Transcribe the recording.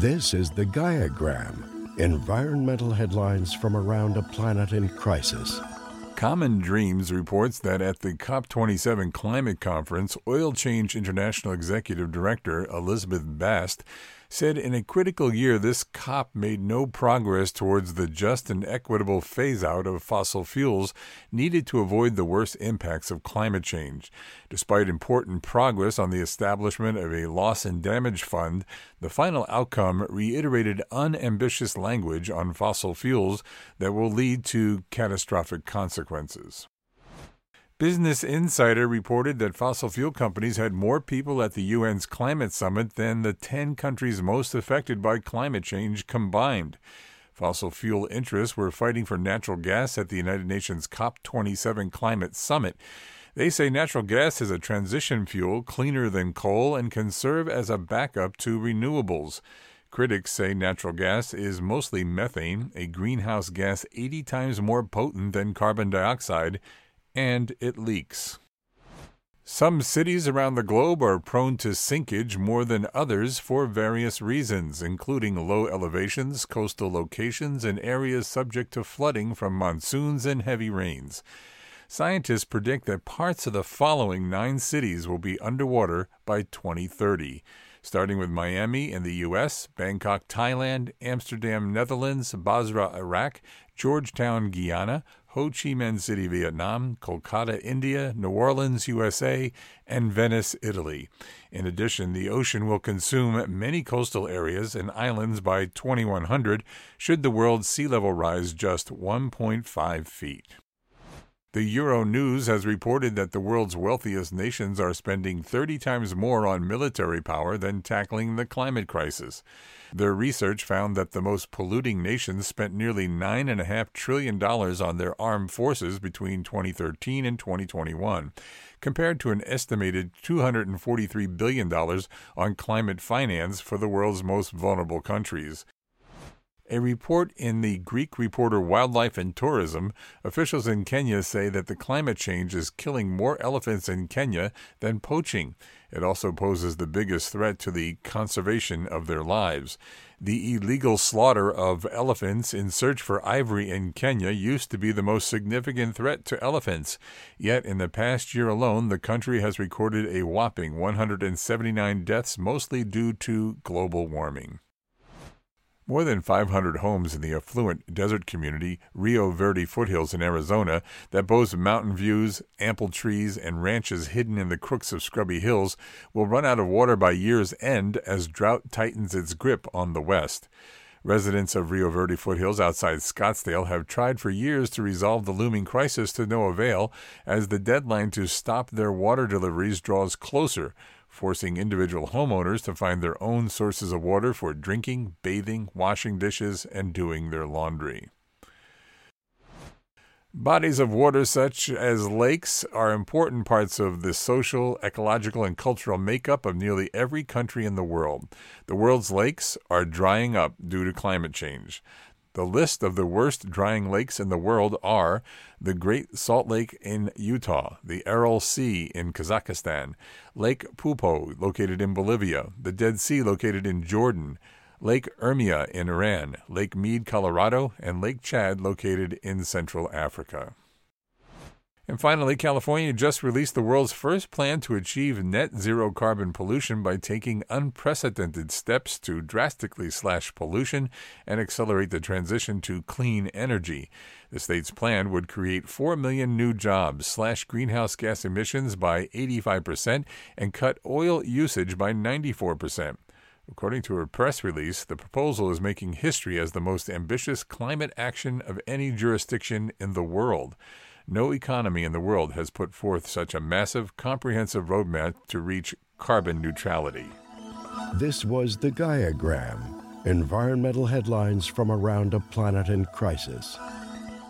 This is the Gaiagram environmental headlines from around a planet in crisis. Common Dreams reports that at the COP27 climate conference, Oil Change International Executive Director Elizabeth Bast said in a critical year this COP made no progress towards the just and equitable phase out of fossil fuels needed to avoid the worst impacts of climate change. Despite important progress on the establishment of a loss and damage fund, the final outcome reiterated unambitious language on fossil fuels that will lead to catastrophic consequences. Business Insider reported that fossil fuel companies had more people at the UN's climate summit than the 10 countries most affected by climate change combined. Fossil fuel interests were fighting for natural gas at the United Nations COP27 climate summit. They say natural gas is a transition fuel cleaner than coal and can serve as a backup to renewables. Critics say natural gas is mostly methane, a greenhouse gas 80 times more potent than carbon dioxide and it leaks. Some cities around the globe are prone to sinkage more than others for various reasons, including low elevations, coastal locations, and areas subject to flooding from monsoons and heavy rains. Scientists predict that parts of the following nine cities will be underwater by 2030 starting with Miami in the U.S., Bangkok, Thailand, Amsterdam, Netherlands, Basra, Iraq, Georgetown, Guyana, Ho Chi Minh City, Vietnam, Kolkata, India, New Orleans, USA, and Venice, Italy. In addition, the ocean will consume many coastal areas and islands by 2100 should the world's sea level rise just 1.5 feet. The Euro News has reported that the world's wealthiest nations are spending 30 times more on military power than tackling the climate crisis. Their research found that the most polluting nations spent nearly $9.5 trillion on their armed forces between 2013 and 2021, compared to an estimated $243 billion on climate finance for the world's most vulnerable countries. A report in the Greek reporter Wildlife and Tourism, officials in Kenya say that the climate change is killing more elephants in Kenya than poaching. It also poses the biggest threat to the conservation of their lives. The illegal slaughter of elephants in search for ivory in Kenya used to be the most significant threat to elephants. Yet, in the past year alone, the country has recorded a whopping 179 deaths, mostly due to global warming. More than 500 homes in the affluent desert community Rio Verde foothills in Arizona that boast mountain views, ample trees, and ranches hidden in the crooks of scrubby hills will run out of water by year's end as drought tightens its grip on the West. Residents of Rio Verde foothills outside Scottsdale have tried for years to resolve the looming crisis to no avail as the deadline to stop their water deliveries draws closer forcing individual homeowners to find their own sources of water for drinking, bathing, washing dishes, and doing their laundry. Bodies of water, such as lakes, are important parts of the social, ecological, and cultural makeup of nearly every country in the world. The world's lakes are drying up due to climate change. The list of the worst drying lakes in the world are the Great Salt Lake in Utah, the Aral Sea in Kazakhstan, Lake Poopó, located in Bolivia, the Dead Sea located in Jordan, Lake Urmia in Iran, Lake Mead, Colorado, and Lake Chad located in Central Africa. And finally, California just released the world's first plan to achieve net zero carbon pollution by taking unprecedented steps to drastically slash pollution and accelerate the transition to clean energy. The state's plan would create 4 million new jobs, slash greenhouse gas emissions by 85%, and cut oil usage by 94%. According to a press release, the proposal is making history as the most ambitious climate action of any jurisdiction in the world. No economy in the world has put forth such a massive, comprehensive roadmap to reach carbon neutrality. This was the Gaiagram environmental headlines from around a planet in crisis.